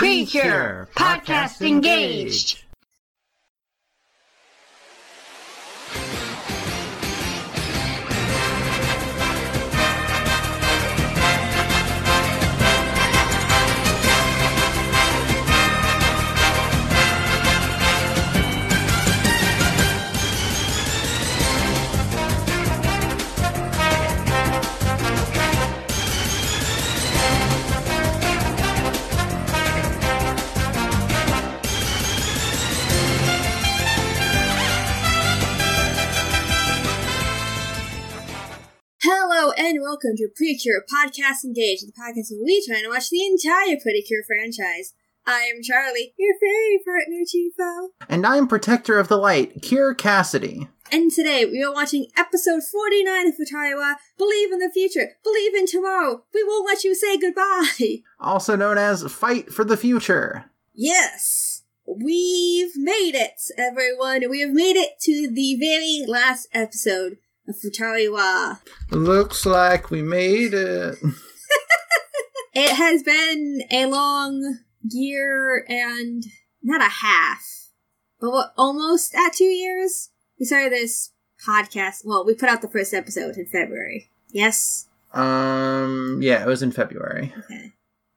Precure Podcast Engaged. Hello and welcome to Precure Podcast Engage, the podcast where we try to watch the entire Pretty Cure franchise. I am Charlie, your fairy partner, Chiefo. And I'm Protector of the Light, Kier Cassidy. And today we are watching episode 49 of Futariwa, Believe in the Future, Believe in Tomorrow, We Won't Let You Say Goodbye. Also known as Fight for the Future. Yes, we've made it, everyone. We have made it to the very last episode of Futariwa. Looks like we made it. It has been a long year and not a half, but what, almost at two years? We started this podcast. Well, we put out the first episode in February. Yes? Um, yeah, it was in February. Okay.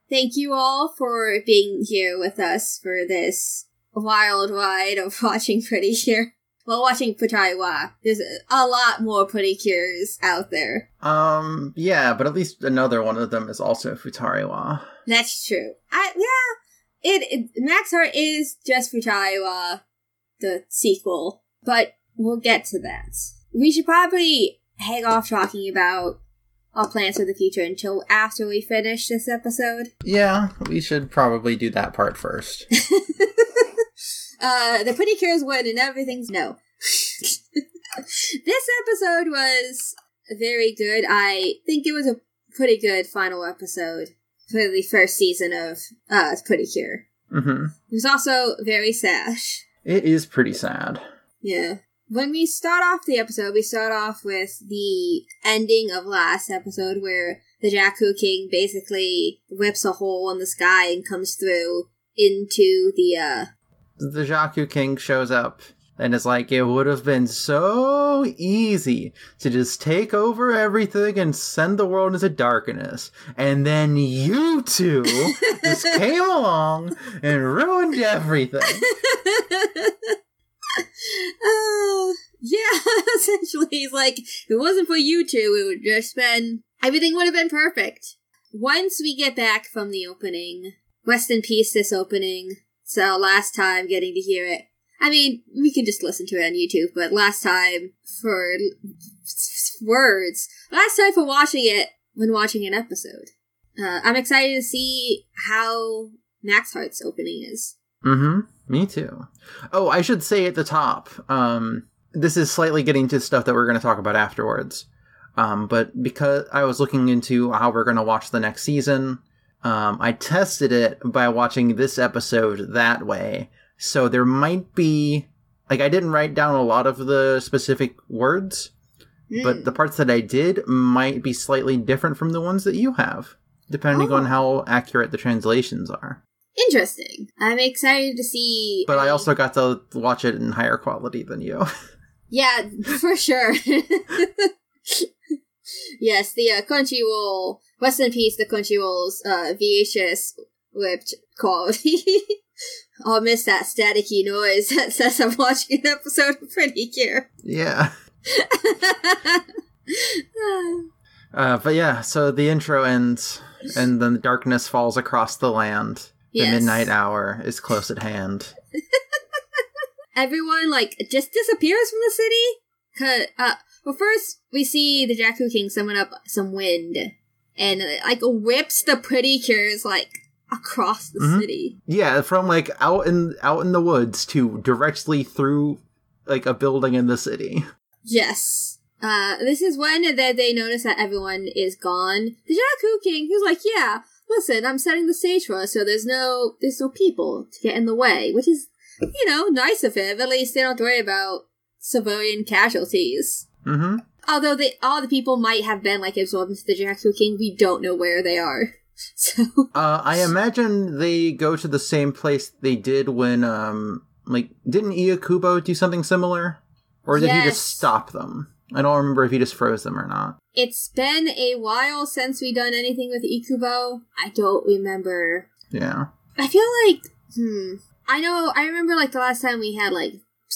Thank you all for being here with us for this wild ride of watching Pretty Cure. Well, watching Futariwa. There's a lot more Pretty Cures out there. Um, yeah, but at least another one of them is also Futariwa. That's true. I yeah, it, it Max Heart is just Futariwa, the sequel, but we'll get to that. We should probably hang off talking about our plans for the future until after we finish this episode. Yeah, we should probably do that part first. uh, the Pretty Cures win and everything's no. this episode was very good. I think it was a pretty good final episode for the first season of uh, Pretty Cure. hmm It was also very sad. It is pretty sad. Yeah. When we start off the episode, we start off with the ending of last episode where the Jakku King basically whips a hole in the sky and comes through into the uh The Jaku King shows up and is like, it would have been so easy to just take over everything and send the world into darkness. And then you two just came along and ruined everything. uh, yeah, essentially he's like, if it wasn't for you two, it would just been everything would have been perfect. Once we get back from the opening, rest in peace this opening. So last time getting to hear it. I mean, we can just listen to it on YouTube, but last time for words, last time for watching it when watching an episode. Uh, I'm excited to see how Max Heart's opening is. Mm-hmm. Me too. Oh, I should say at the top, um, this is slightly getting to stuff that we're going to talk about afterwards. Um, but because I was looking into how we're going to watch the next season, um, I tested it by watching this episode that way. So there might be, like, I didn't write down a lot of the specific words, but the parts that I did might be slightly different from the ones that you have, depending Oh. on how accurate the translations are. Interesting. I'm excited to see. But I also got to watch it in higher quality than you. Yeah, for sure. yes, the uh, Crunchyroll. Rest in peace, the Crunchyroll's uh, VHS ripped quality. I'll miss that staticky noise that says I'm watching an episode of Pretty Cure. yeah. Uh, but yeah, so the intro ends, and then the darkness falls across the land. The midnight hour is close at hand. Everyone, like, just disappears from the city. 'Cause, uh, well, first, we see the Jakku King summon up some wind. And, uh, like, whips the Pretty Cures, like, across the Mhm. city. Yeah, from like out in out in the woods to directly through like a building in the city. Yes. Uh, this is when that they notice that everyone is gone. The Jakku King, who's like, yeah, listen, I'm setting the stage for us, so there's no, there's no people to get in the way, which is, you know, nice of him. At least they don't have to worry about civilian casualties. Mm-hmm. Although they, all the people might have been like absorbed into the Jakku King, we don't know where they are. So Uh, I imagine they go to the same place they did when, um, like, didn't Ilkubo do something similar? Or did he just stop them? I don't remember if he just froze them or not. it's been a while since we done anything with Ilkubo. I don't remember. Yeah. I feel like hmm. I know I remember like the last time we had like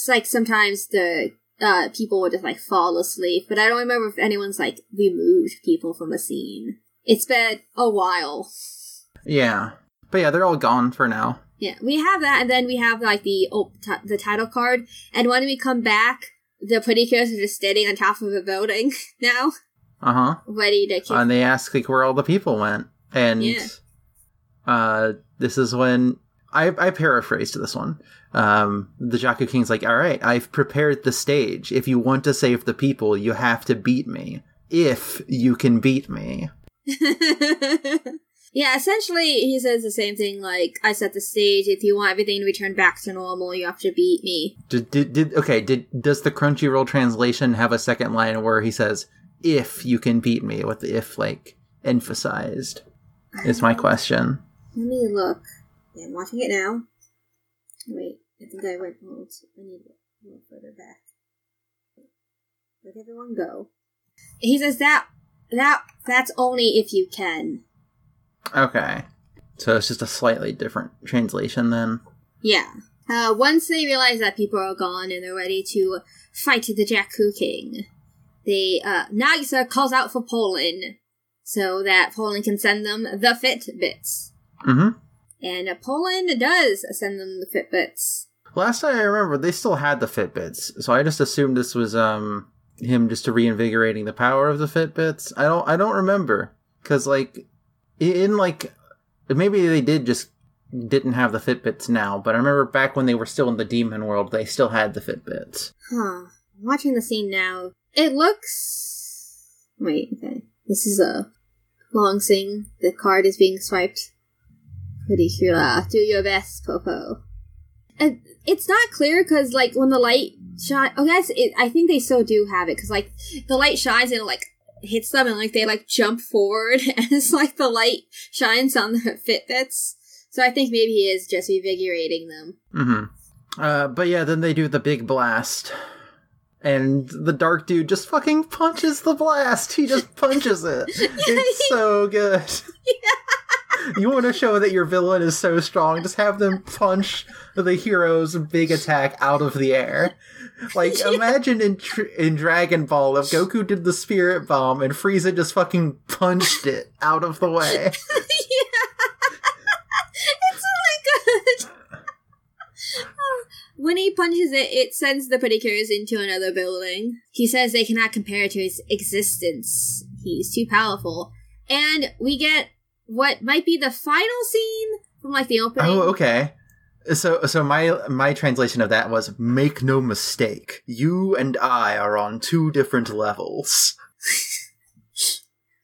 like sometimes the uh people would just like fall asleep, but I don't remember if anyone's like removed people from a scene. It's been a while. Yeah. But yeah, they're all gone for now. Yeah, we have that, and then we have like the oh, t- the title card, and when we come back, the pretty kids are just standing on top of a building now, Uh huh. ready to kick. and they ask like where all the people went and Yeah. uh this is when i i paraphrased this one um the jaku king's like all right i've prepared the stage if you want to save the people you have to beat me if you can beat me yeah, essentially, he says the same thing. Like, I set the stage. If you want everything to return back to normal, you have to beat me. did, did, did okay did does the crunchyroll translation have a second line where he says if you can beat me with the if like emphasized is my question Let me look. Yeah, I'm watching it now. Wait, I think I went. Hold. I need to go further back. Let everyone go. He says that that that's only if you can. okay so it's just a slightly different translation then Yeah. Uh, once they realize that people are gone and they're ready to fight the Jakku King, they uh, Nagisa calls out for Pollun so that Pollun can send them the Fitbits, mm-hmm and uh, Pollun does send them the Fitbits. Last time I remember, they still had the Fitbits, so I just assumed this was um him just reinvigorating the power of the Fitbits. I don't I don't remember because like in like maybe they did just didn't have the Fitbits now, but I remember back when they were still in the demon world, they still had the Fitbits. Huh. Watching the scene now. It looks. Wait, okay. This is a long scene. The card is being swiped. Pretty sure. Do your best, Popo. And it's not clear because, like, when the light shine. Oh, that's it. I think they still do have it because, like, the light shines and it, like, hits them and, like, they, like, jump forward and it's like the light shines on the Fitbits. So I think maybe he is just revigorating them. Mm-hmm. Uh, but yeah, then they do the big blast. And the dark dude just fucking punches the blast. He just punches it. it's so good. You want to show that your villain is so strong, just have them punch the hero's big attack out of the air. Like, imagine in, in Dragon Ball if Goku did the spirit bomb and Frieza just fucking punched it out of the way. it's really good. Oh, when he punches it, it sends the Pedicures into another building. He says they cannot compare to his existence. He's too powerful. And we get what might be the final scene from like the opening. Oh, okay. So, so my my translation of that was: "Make no mistake, you and I are on two different levels."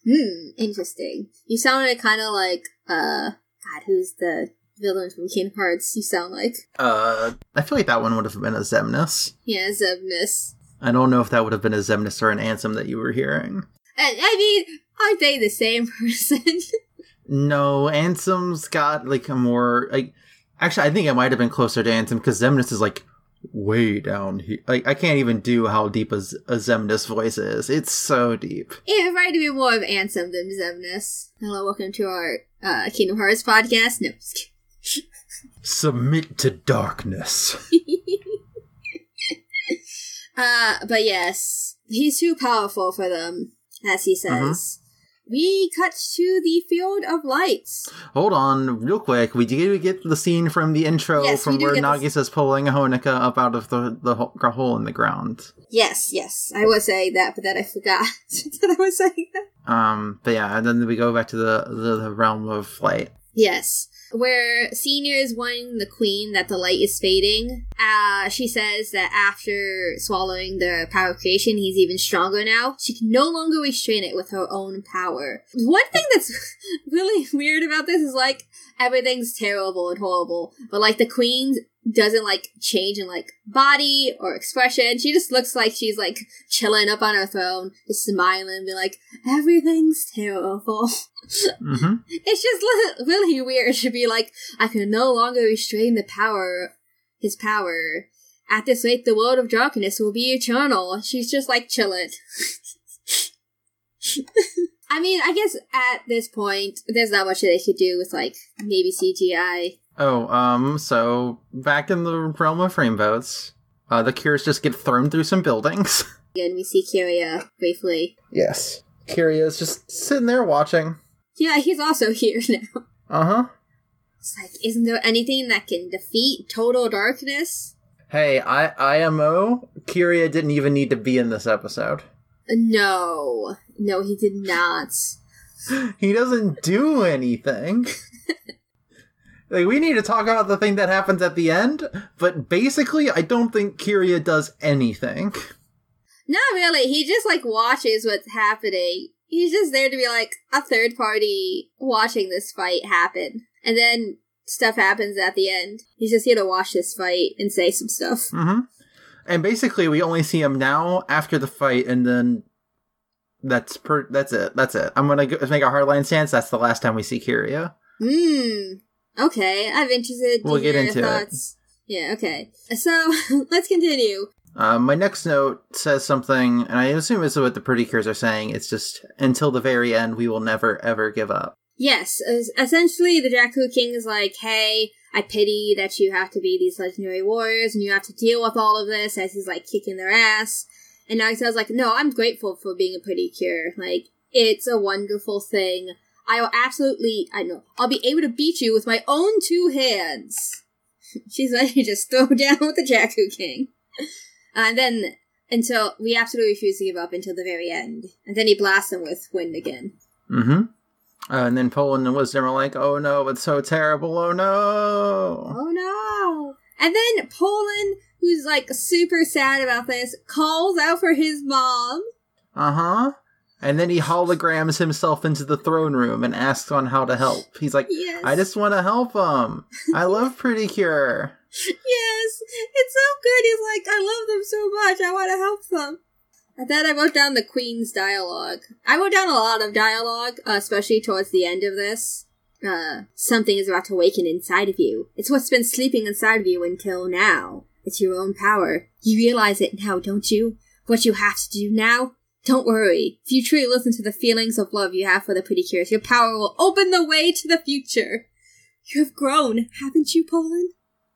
Hmm, interesting. You sounded kind of like, uh, God, who's the villain from Kingdom Hearts? You sound like, Uh, I feel like that one would have been a Xemnas. yeah, Xemnas. I don't know if that would have been a Xemnas or an Ansem that you were hearing. I, I mean, aren't they the same person? No, Ansem's got like a more like. Actually, I think it might have been closer to Ansem because Xemnas is like way down here. Like I can't even do how deep a Xemnas voice is. It's so deep. it reminded me more of Ansem than Xemnas. Hello, welcome to our uh, Kingdom Hearts podcast. No. Submit to darkness. Uh, but yes, he's too powerful for them, as he says. We cut to the field of lights. Hold on, real quick. We do get the scene from the intro Yes, from where get the- pulling Honoka up out of the the hole in the ground. Yes, yes, I was saying that, but then I forgot that I was saying that. Um, but yeah, and then we go back to the the, the realm of flight. Yes. Where Senior is warning the Queen that the light is fading. Uh, she says that after swallowing the power of creation, he's even stronger now. She can no longer restrain it with her own power. One thing that's really weird about this is like, everything's terrible and horrible, but like the Queen doesn't like change in like body or expression. She just looks like she's like chilling up on her throne, just smiling, be like, everything's terrible. hmm It's just really weird to be like, I can no longer restrain the power, his power. At this rate, the world of darkness will be eternal. She's just like chilling. I mean, I guess at this point, there's not much that they could do with like maybe CGI. Oh, um, so back in the realm of rainbows, uh, the cures just get thrown through some buildings. And we see Kyria briefly. yes. Kiria's just sitting there watching. Yeah, he's also here now. Uh huh. It's like, isn't there anything that can defeat total darkness? Hey, I IMO, Kiria didn't even need to be in this episode. No. No, he did not. He doesn't do anything. Like we need to talk about the thing that happens at the end, but basically I don't think Kiria does anything. Not really. He just like watches what's happening. He's just there to be like a third party watching this fight happen. And then stuff happens at the end. He's just here to watch this fight and say some stuff. Mm-hmm. And basically we only see him now after the fight and then that's per that's it. That's it. I'm gonna go- make a hardline stance. That's the last time we see Kiria. Hmm. Okay, I'm interested. We'll get hear into your it. thoughts. Yeah. Okay. So let's continue. Uh, my next note says something, and I assume this is what the Pretty Cures are saying. It's just until the very end, we will never ever give up. Yes, essentially, the Jakku King is like, hey, I pity that you have to be these legendary warriors and you have to deal with all of this as he's like kicking their ass. And Nagisa's like, no, I'm grateful for being a pretty cure. Like, it's a wonderful thing. I will absolutely, I know, I'll be able to beat you with my own two hands. She's ready to just throw down with the Jakku King. and then, until, we absolutely refuse to give up until the very end. And then he blasts him with wind again. Mm-hmm. Uh, and then Pollun and Wisdom are like, "Oh no, it's so terrible! Oh no!" Oh no! And then Pollun, who's like super sad about this, calls out for his mom. Uh huh. And then he holograms himself into the throne room and asks on how to help. He's like, Yes. "I just want to help him. I love Pretty Cure." Yes, it's so good. He's like, I love them so much. I want to help them. And then I wrote down the Queen's dialogue. I wrote down a lot of dialogue, especially towards the end of this. Uh, something is about to awaken inside of you. It's what's been sleeping inside of you until now. It's your own power. You realize it now, don't you? What you have to do now? Don't worry. If you truly listen to the feelings of love you have for the Pretty Cures, your power will open the way to the future. You have grown, haven't you, Pollun?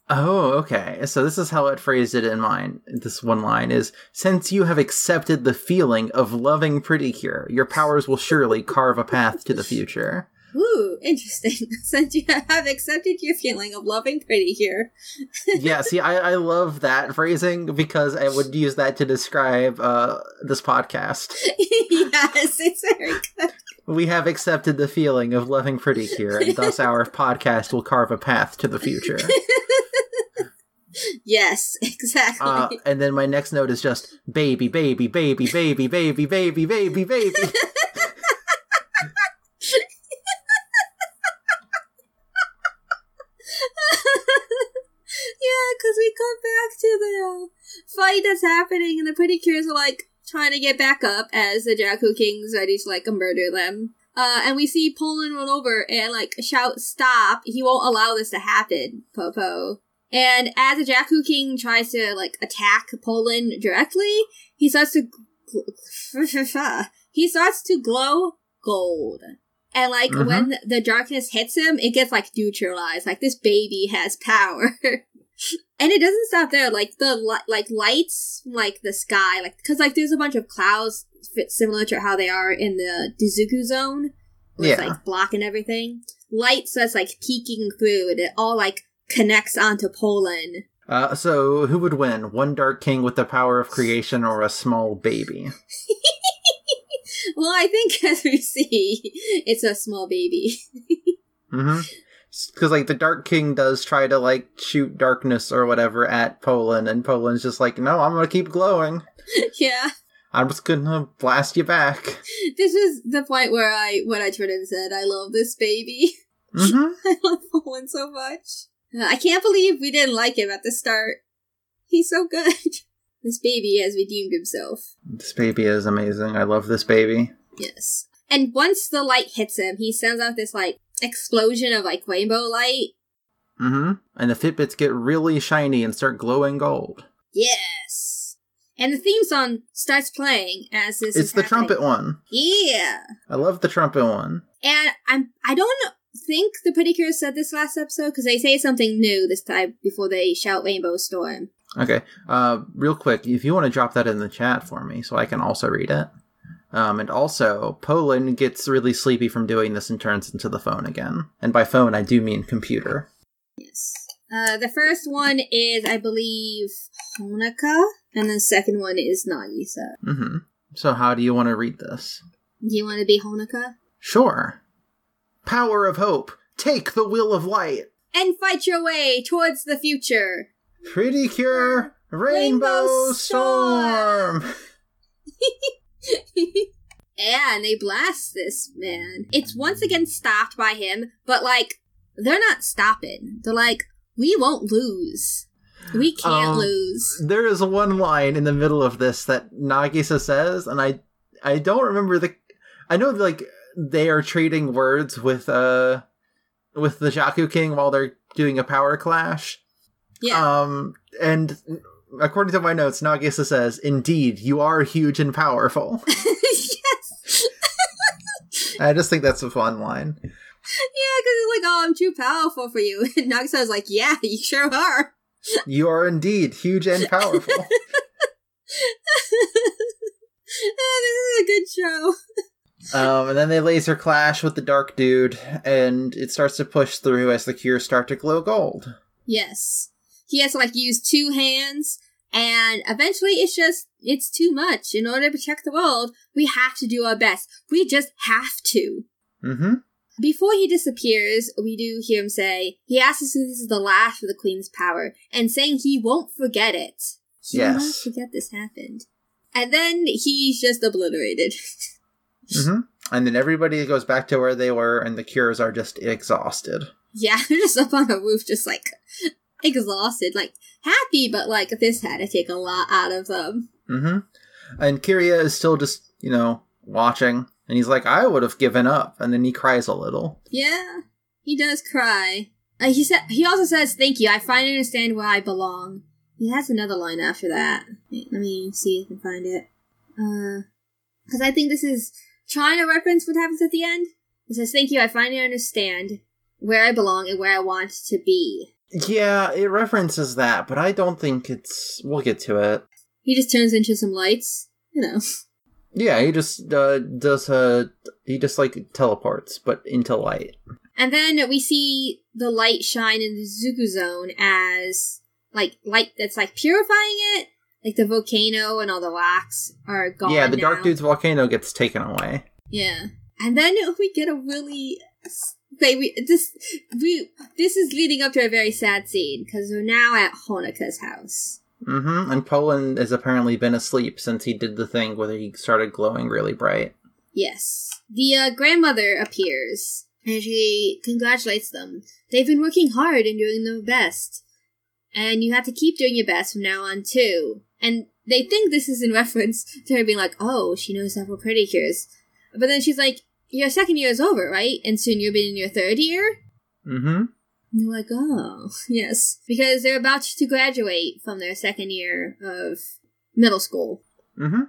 Oh, okay. So this is how it phrased it in mine. This one line is Since you have accepted the feeling of loving Pretty Cure, your powers will surely carve a path to the future. Ooh, interesting. Since you have accepted your feeling of loving Pretty Cure. yeah, see, I, I love that phrasing because I would use that to describe uh, this podcast. yes, it's very good. We have accepted the feeling of loving Pretty Cure, and thus our podcast will carve a path to the future. Yes, exactly. Uh, and then my next note is just baby, baby, baby, baby, baby, baby, baby, baby. Because we come back to the fight that's happening, and the pretty cures are like trying to get back up as the Jakku King's ready to like murder them. Uh, and we see Pollun run over and like shout, "Stop! He won't allow this to happen, Popo." And as the Jakku King tries to like attack Pollun directly, he starts to gl- he starts to glow gold. And like Mhm. when the darkness hits him, it gets like neutralized. Like this baby has power. and it doesn't stop there. Like the li- like lights, like the sky, like because like there's a bunch of clouds fit similar to how they are in the Dizuku zone. It's Yeah. like blocking everything. Lights that's like peeking through, and it all like connects onto Pollun. Uh, so, who would win? One Dark King with the power of creation or a small baby? Well, I think as we see, it's a small baby. Mm-hmm. Because, like, the Dark King does try to, like, shoot darkness or whatever at Pollun, and Pollun's just like, no, I'm gonna keep glowing. yeah. I'm just gonna blast you back. This is the point where I when I turned and said, I love this baby. Mm-hmm. I love Pollun so much. I can't believe we didn't like him at the start. He's so good. this baby has redeemed himself. This baby is amazing. I love this baby. Yes. And once the light hits him, he sends out this like explosion of like rainbow light. Mm-hmm. And the Fitbits get really shiny and start glowing gold. Yes. And the theme song starts playing as this. It's the happening. trumpet one. Yeah. I love the trumpet one. And I'm I don't think the Pretty Cures said this last episode because they say something new this time before they shout Rainbow Storm. Okay. Uh, real quick, if you want to drop that in the chat for me, so I can also read it. Um, and also, Pollun gets really sleepy from doing this and turns into the phone again. And by phone, I do mean computer. Yes. Uh, the first one is, I believe, Honoka, and the second one is Nagisa. Mm-hmm. So, how do you want to read this? Do you want to be Honoka? Sure. Power of hope. Take the will of light. And fight your way towards the future. Pretty cure. Rainbow, Rainbow storm. and they blast this man. It's once again stopped by him, but like, they're not stopping. They're like, we won't lose. We can't Um, lose. There is one line in the middle of this that Nagisa says, and I I don't remember the. I know like they are trading words with uh with the Jaku King while they're doing a power clash. Yeah. Um, and according to my notes, Nagisa says, "Indeed, you are huge and powerful." yes. I just think that's a fun line. Yeah, because it's like, oh, I'm too powerful for you. And Nagisa was like, yeah, you sure are. You are indeed huge and powerful. this is a good show. Um, and then they laser clash with the dark dude, and it starts to push through as the cures start to glow gold. Yes. He has to like use two hands, and eventually it's just, it's too much. In order to protect the world, we have to do our best. We just have to. Mm-hmm. Before he disappears, we do hear him say, he asks us if this is the last of the Queen's power, and saying he won't forget it. He Yes. forget this happened. And then he's just obliterated. Mm-hmm. And then everybody goes back to where they were, and the cures are just exhausted. yeah, they're just up on the roof, just like exhausted, like happy, but like this had to take a lot out of them. Mm-hmm. And Kiria is still just, you know, watching, and he's like, I would have given up. And then he cries a little. Yeah, he does cry. Uh, he said he also says, "Thank you. I finally understand where I belong." He has another line after that. Wait, let me see if I can find it. Uh, because I think this is trying to reference what happens at the end. It says, "Thank you. I finally understand where I belong and where I want to be." Yeah, it references that, but I don't think it's. We'll get to it. He just turns into some lights. You know. Yeah, he just uh, does a. He just like teleports, but into light. And then we see the light shine in the Zuku zone as like light that's like purifying it. Like the volcano and all the rocks are gone. yeah, the now. Dark Dude's volcano gets taken away. Yeah, and then we get a really. They we this we this is leading up to a very sad scene because we're now at Honoka's house. Mm-hmm. And Pollun has apparently been asleep since he did the thing where he started glowing really bright. Yes, the uh, grandmother appears and she congratulates them. They've been working hard and doing their best, and you have to keep doing your best from now on too. And they think this is in reference to her being like, "Oh, she knows several pretty cures," but then she's like, "Your second year is over, right? And soon you'll be in your third year." Mm-hmm. And they're like, "Oh, yes," because they're about to graduate from their second year of middle school. Mm-hmm.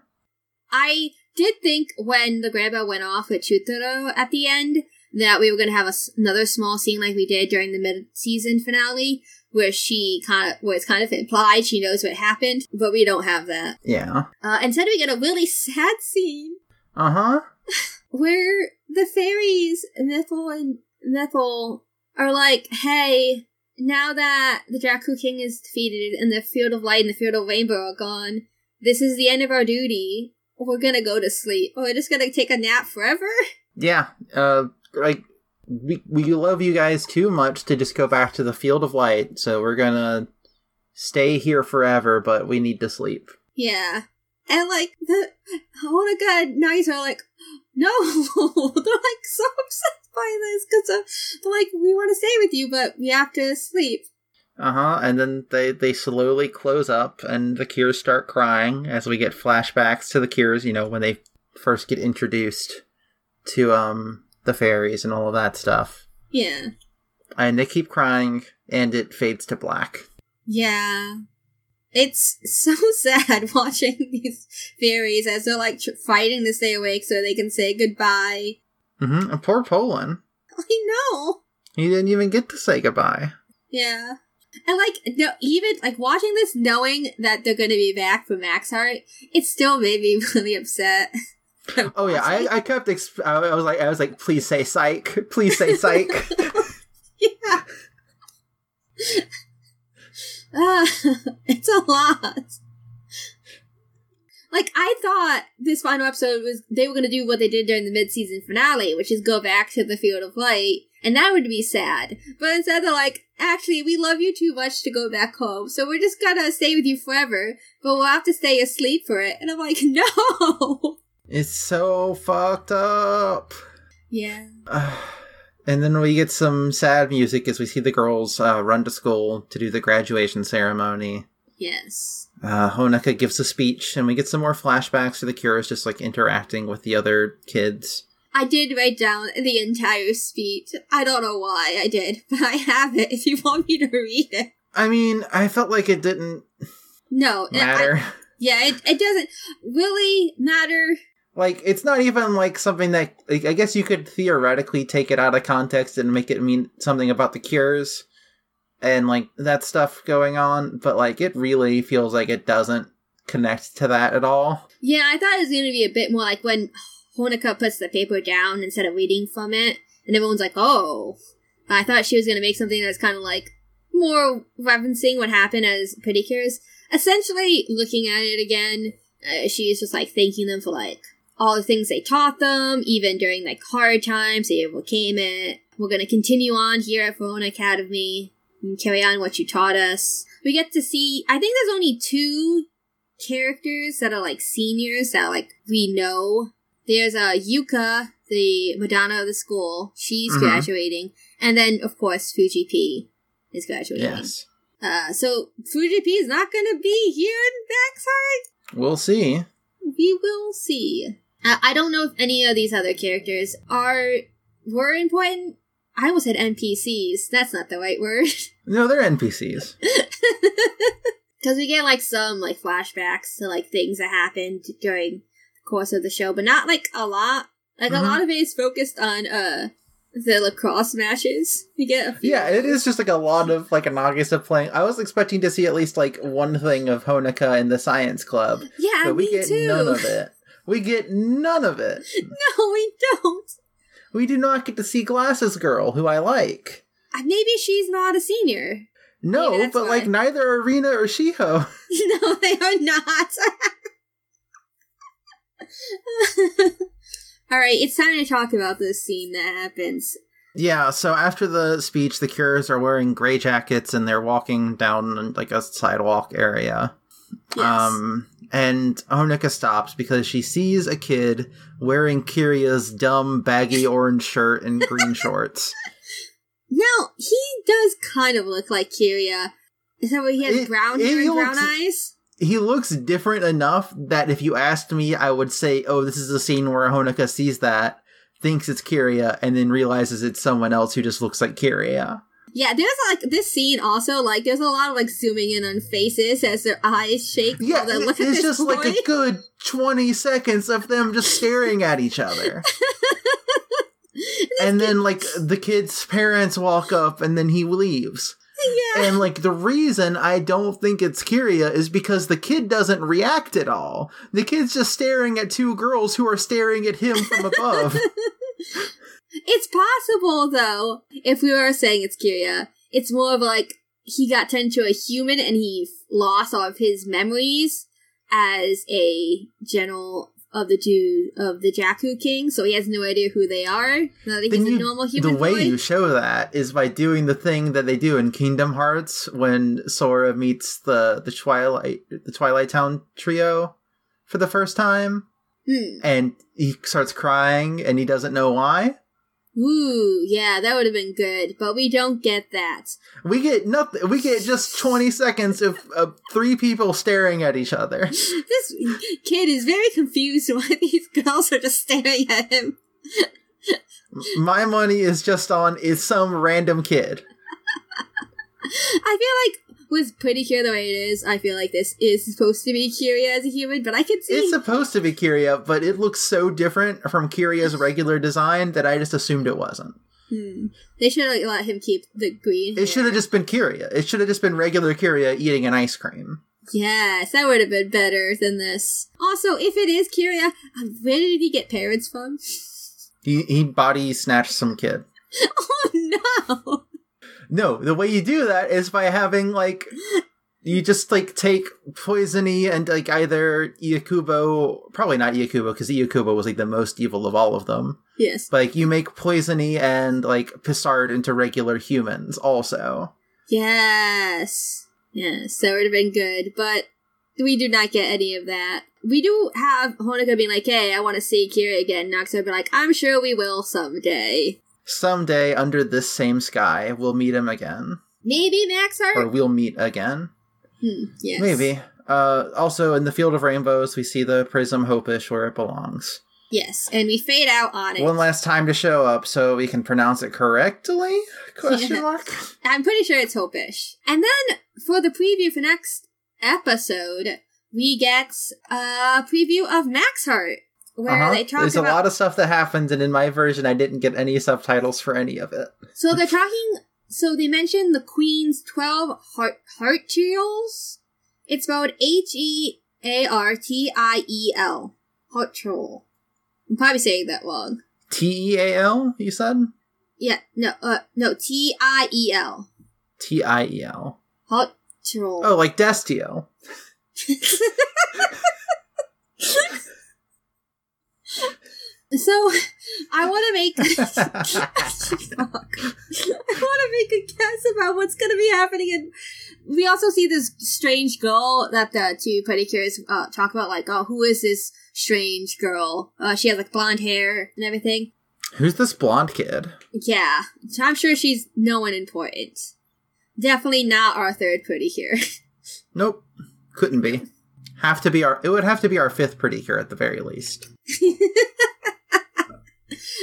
I did think when the grandma went off with Chutaro at the end that we were going to have a another small scene like we did during the mid-season finale, where she kind of, where it's kind of implied she knows what happened, but we don't have that. Yeah. Uh, instead, we get a really sad scene Uh-huh. where the fairies, Mepple and Mipple, are like, hey, now that the Jakku King is defeated and the Field of Light and the Field of Rainbow are gone, this is the end of our duty. We're gonna go to sleep. We're just gonna take a nap forever? Yeah. Uh, like, we, we love you guys too much to just go back to the field of light, so we're gonna stay here forever, but we need to sleep. Yeah. And like, the Honoka and Nagisa are like, no! they're like so upset by this because they're like, we want to stay with you, but we have to sleep. Uh huh. And then they they slowly close up, and the Cures start crying as we get flashbacks to the Cures. You know when they first get introduced to um the fairies and all of that stuff. Yeah. And they keep crying, and it fades to black. Yeah. It's so sad watching these fairies as they're like tr- fighting to stay awake so they can say goodbye. Mm-hmm. And poor Pollun. I know. He didn't even get to say goodbye. Yeah. And like no even like watching this knowing that they're gonna be back for Max Heart, it still made me really upset. Oh yeah, I, I kept. Exp- I was like, I was like, please say psych, please say psych. yeah. Uh, it's a lot. Like I thought this final episode was they were gonna do what they did during the mid season finale, which is go back to the field of light, and that would be sad. But instead they're like, actually, we love you too much to go back home, so we're just gonna stay with you forever, but we'll have to stay asleep for it. And I'm like, no. it's so fucked up. Yeah. and then we get some sad music as we see the girls uh, run to school to do the graduation ceremony. Yes. Uh, Honoka gives a speech, and we get some more flashbacks to the Cures just like interacting with the other kids. I did write down the entire speech. I don't know why I did, but I have it if you want me to read it. I mean, I felt like it didn't No, I- matter. yeah, it, it doesn't really matter. like, it's not even like something that like, I guess you could theoretically take it out of context and make it mean something about the Cures and like that stuff going on, but like it really feels like it doesn't connect to that at all. Yeah, I thought it was going to be a bit more like when Honoka puts the paper down instead of reading from it, and everyone's like, oh. I thought she was going to make something that's kind of like more referencing what happened as Pretty Cures. Essentially, looking at it again, uh, she's just like thanking them for like all the things they taught them, even during like hard times, they overcame it. We're going to continue on here at Verone Academy and carry on what you taught us. We get to see, I think there's only two characters that are like seniors that like we know. There's uh Yuka, the Madonna of the school. She's Mhm. graduating, and then of course Fuji P is graduating. Yes. Uh, so Fuji P is not gonna be here in Backside. We'll see. We will see. Uh, I don't know if any of these other characters are were important. I almost said NPCs. That's not the right word. No, they're NPCs. Because we get like some like flashbacks to like things that happened during the course of the show, but not like a lot. Like Mhm. a lot of it is focused on uh the lacrosse matches. We get Yeah, it is just like a lot of like Nagisa playing. I was expecting to see at least like one thing of Honoka in the science club, Yeah, but we get too. none of it. We get none of it. No, we don't. We do not get to see Glasses Girl, who I like. Uh, Maybe she's not a senior. No, but like why. neither Arena or Shiho. no, they are not. All right, it's time to talk about this scene that happens. Yeah, so after the speech, the Cures are wearing gray jackets and they're walking down like a sidewalk area. Yes. Um, and Honoka stops because she sees a kid wearing Kiria's dumb baggy orange shirt and green shorts. now he does kind of look like Kiria. Is that what he has It- brown hair and brown looks- eyes? He looks different enough that if you asked me, I would say, "Oh, this is a scene where Honoka sees that, thinks it's Kiria, and then realizes it's someone else who just looks like Kiria." Yeah, there's like this scene also like there's a lot of like zooming in on faces as their eyes shake. Yeah, it- it's this just like a good twenty seconds of them just staring at each other. and then like the kid's parents walk up and then he leaves. yeah. And like the reason I don't think it's Kiria is because the kid doesn't react at all. The kid's just staring at two girls who are staring at him from above. It's possible though, if we were saying it's Kiria, it's more of like he got turned to a human and he f- lost all of his memories as a general of the Jew of the Jakku King, so he has no idea who they are. Now that he's Then a you- normal the way boy. you show that is by doing the thing that they do in Kingdom Hearts when Sora meets the the Twilight the Twilight Town trio for the first time Hmm. and he starts crying and he doesn't know why. Ooh, yeah, that would have been good, but we don't get that. We get nothing. We get just twenty seconds of, of three people staring at each other. This kid is very confused why these girls are just staring at him. My money is just on is some random kid. I feel like with Pretty Cure the way it is, I feel like this is supposed to be Kyria as a human, but I can see It's supposed to be Kiria, but it looks so different from Kiria's regular design that I just assumed it wasn't. Hmm. They should have let him keep the green. It should have just been Kiria. It should have just been regular Kiria eating an ice cream. Yes, that would have been better than this. Also, if it is Kyria, uh, where did he get parents from? He he body snatched some kid. oh no! No, the way you do that is by having like you just like take poisony and like either Ilkubo, probably not Ilkubo because Ilkubo was like the most evil of all of them. Yes. Like you make poisony and like Pisard into regular humans also. Yes. Yes, that would have been good, but we do not get any of that. We do have Honoka being like, hey, I want to see Kira again. Nox would be like, I'm sure we will someday. Someday under this same sky we'll meet him again. Maybe Max Or we'll meet again. Hmm, yes. Maybe. Uh, also, in the field of rainbows, we see the prism hopish where it belongs. Yes, and we fade out on it. One last time to show up so we can pronounce it correctly? Question Yeah. mark. I'm pretty sure it's Hopish. And then for the preview for next episode, we get a preview of Max Heart, where Uh-huh. they talk There's about. a lot of stuff that happens, and in my version, I didn't get any subtitles for any of it. So they're talking. So they mentioned the Queen's twelve heart heart trials. It's spelled H E A R T I E L. Heart troll. I'm probably saying that wrong. T E A L, you said? Yeah, no, uh, no, T I E L. T I E L. Heart troll. Oh, like Destio. So I want to make. I want to make a guess about what's going to be happening, and we also see this strange girl that the two pedicures uh, talk about. Like, oh, who is this strange girl? Uh, she has like blonde hair and everything. Who's this blonde kid? Yeah, so I'm sure she's no one important. Definitely not our third pedicure. Nope. Couldn't be. Have to be our. It would have to be our fifth pretty cure at the very least.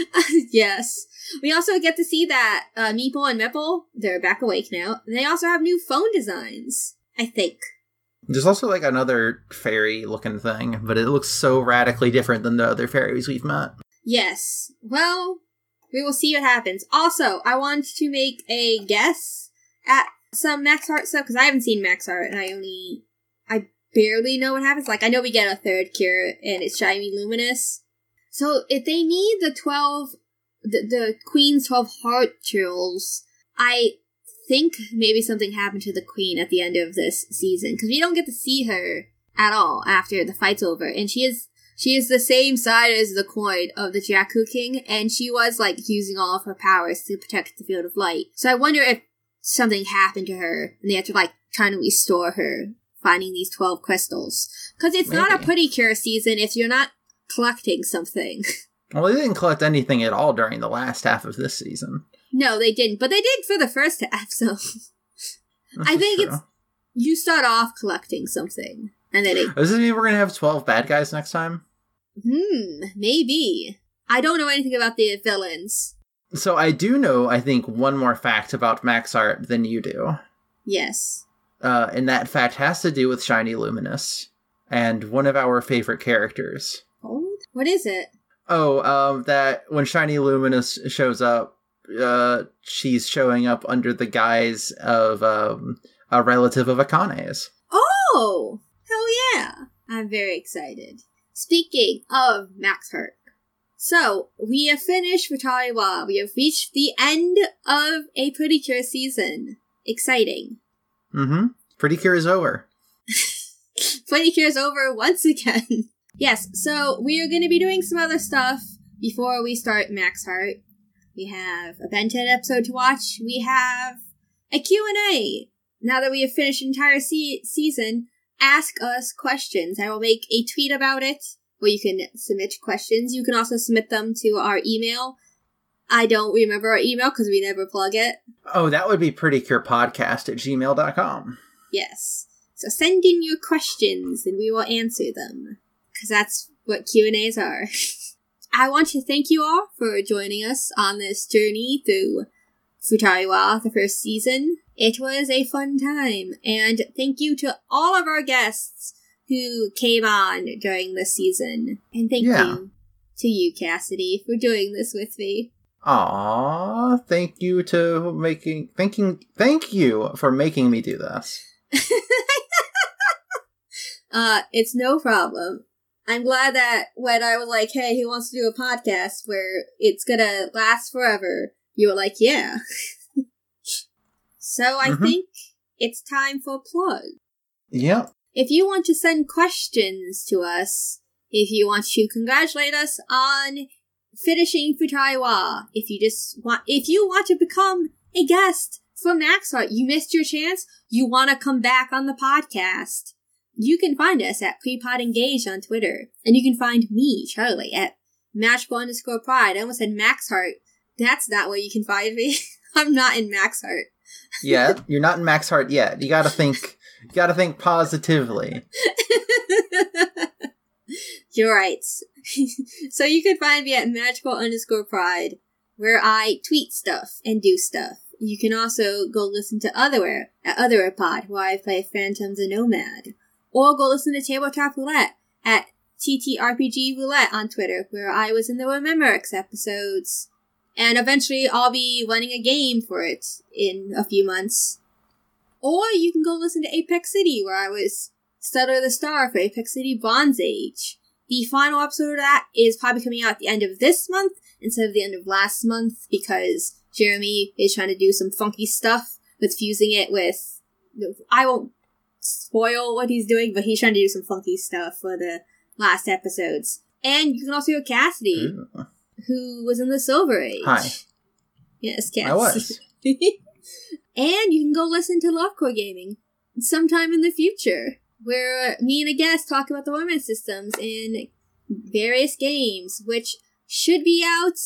yes. We also get to see that uh, Mepple and Mipple, they're back awake now. And they also have new phone designs, I think. There's also like another fairy looking thing, but it looks so radically different than the other fairies we've met. Yes. Well, we will see what happens. Also, I want to make a guess at some Max Heart stuff because I haven't seen Max Heart and I only. I barely know what happens. Like, I know we get a third cure and it's Shiny Luminous. So, if they need the 12. The, the Queen's 12 Heart Jewels, I think maybe something happened to the Queen at the end of this season because we don't get to see her at all after the fight's over. And she is she is the same side as the coin of the Jakku King, and she was like using all of her powers to protect the field of light. So I wonder if something happened to her, and they had to like trying to restore her, finding these twelve crystals. Because it's not a pretty cure season if you're not collecting something. Well, they didn't collect anything at all during the last half of this season. no, they didn't, but they did for the first half. So I think true. it's you start off collecting something, and then it Does this mean we're gonna have twelve bad guys next time? hmm maybe. I don't know anything about the villains. So I do know, I think, one more fact about Max Heart than you do. Yes. Uh, and that fact has to do with Shiny Luminous and one of our favorite characters. What is it? Oh, um, that when Shiny Luminous shows up, uh, she's showing up under the guise of um, a relative of Akane's. Oh, hell yeah! I'm very excited. Speaking of Max Heart, so we have finished with Taliwa. We have reached the end of a Pretty Cure season. Exciting. Mm-hmm. Pretty Cure is over. Pretty Cure is over once again. Yes, so we are going to be doing some other stuff before we start Max Heart. We have a Ben 10 episode to watch. We have a Q&A. Now that we have finished the entire se- season, ask us questions. I will make a tweet about it where you can submit questions. You can also submit them to our email I don't remember our email because we never plug it. Oh, that would be prettycurepodcast at gmail.com. Yes. So send in your questions and we will answer them. Because that's what Q&As are. I want to thank you all for joining us on this journey through Futariwa, the first season. It was a fun time, and thank you to all of our guests who came on during the season. And thank Yeah. you to you, Cassidy, for doing this with me. Aw, thank you to making thanking thank you for making me do this. Uh, it's no problem. I'm glad that when I was like, hey, he wants to do a podcast where it's gonna last forever, you were like, yeah. so I Mhm. think it's time for plug. Yep. If you want to send questions to us, if you want to congratulate us on finishing Futariwa, if you just want, if you want to become a guest from Max Heart, you missed your chance, you want to come back on the podcast, you can find us at Prepod Engage on Twitter. And you can find me, Charlie, at magical underscore pride. I almost said Max Heart. That's not where you can find me. I'm not in Max Heart. Yeah, you're not in Max Heart yet. You gotta think you gotta think positively. You're right. so you can find me at magical underscore pride, where I tweet stuff and do stuff. You can also go listen to Otherwhere at Otherwhere Pod, where I play Phantoms and Nomad. Or go listen to Tabletop Roulette at TTRPG Roulette on Twitter, where I was in the Rememberx episodes. And eventually I'll be running a game for it in a few months. Or you can go listen to Apex City, where I was Stutter the Star for Apex City Bronze Age. The final episode of that is probably coming out at the end of this month instead of the end of last month because Jeremy is trying to do some funky stuff with fusing it with. I won't spoil what he's doing, but he's trying to do some funky stuff for the last episodes. And you can also hear Cassidy, Ooh. who was in the Silver Age. Hi. Yes, Cass. I was. and you can go listen to Lovecore Gaming sometime in the future, where me and a guest talk about the women systems in various games, which should be out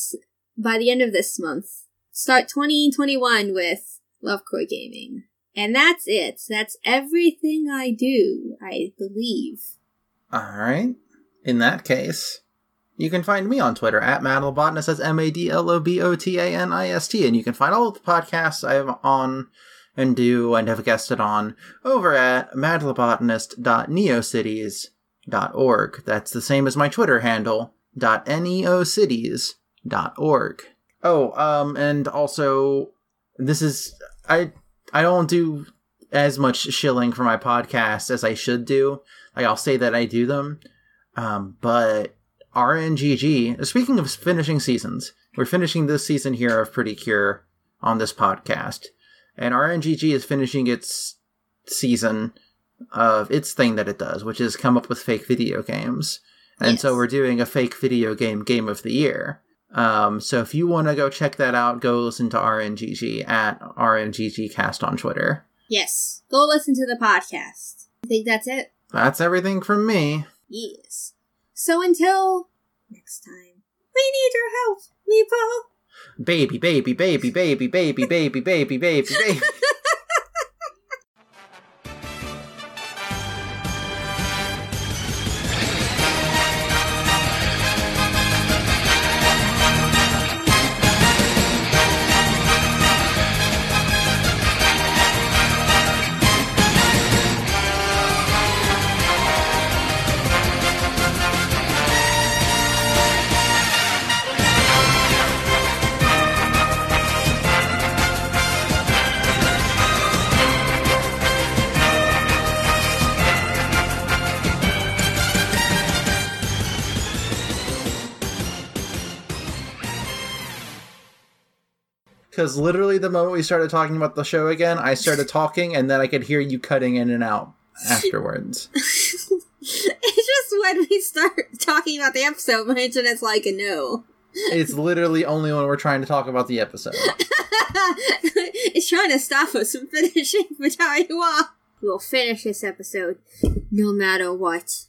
by the end of this month. Start 2021 with Lovecore Gaming. And that's it. That's everything I do, I believe. Alright. In that case, you can find me on Twitter at Madlobotanist. That's M A D L O B O T A N I S T. And you can find all of the podcasts I am on and do and have guested on over at madlobotanist.neocities.org. That's the same as my Twitter handle, .neocities.org. Oh, um, and also, this is, I, I don't do as much shilling for my podcast as I should do. Like, I'll say that I do them. Um, but RNGG, speaking of finishing seasons, we're finishing this season here of Pretty Cure on this podcast. And RNGG is finishing its season of its thing that it does, which is come up with fake video games. And so we're doing a fake video game game of the year. Um, so if you want to go check that out, go listen to RNGG at RNGG Cast on Twitter. Yes. Go listen to the podcast. I think that's it. That's everything from me. Yes. So until next time, we need your help, Meepo. Baby, baby, baby, baby, baby, baby, baby, baby, baby. Because literally, the moment we started talking about the show again, I started talking, and then I could hear you cutting in and out afterwards. it's just when we start talking about the episode, my internet's like a no. it's literally only when we're trying to talk about the episode. it's trying to stop us from finishing Futariwa. We'll finish this episode no matter what.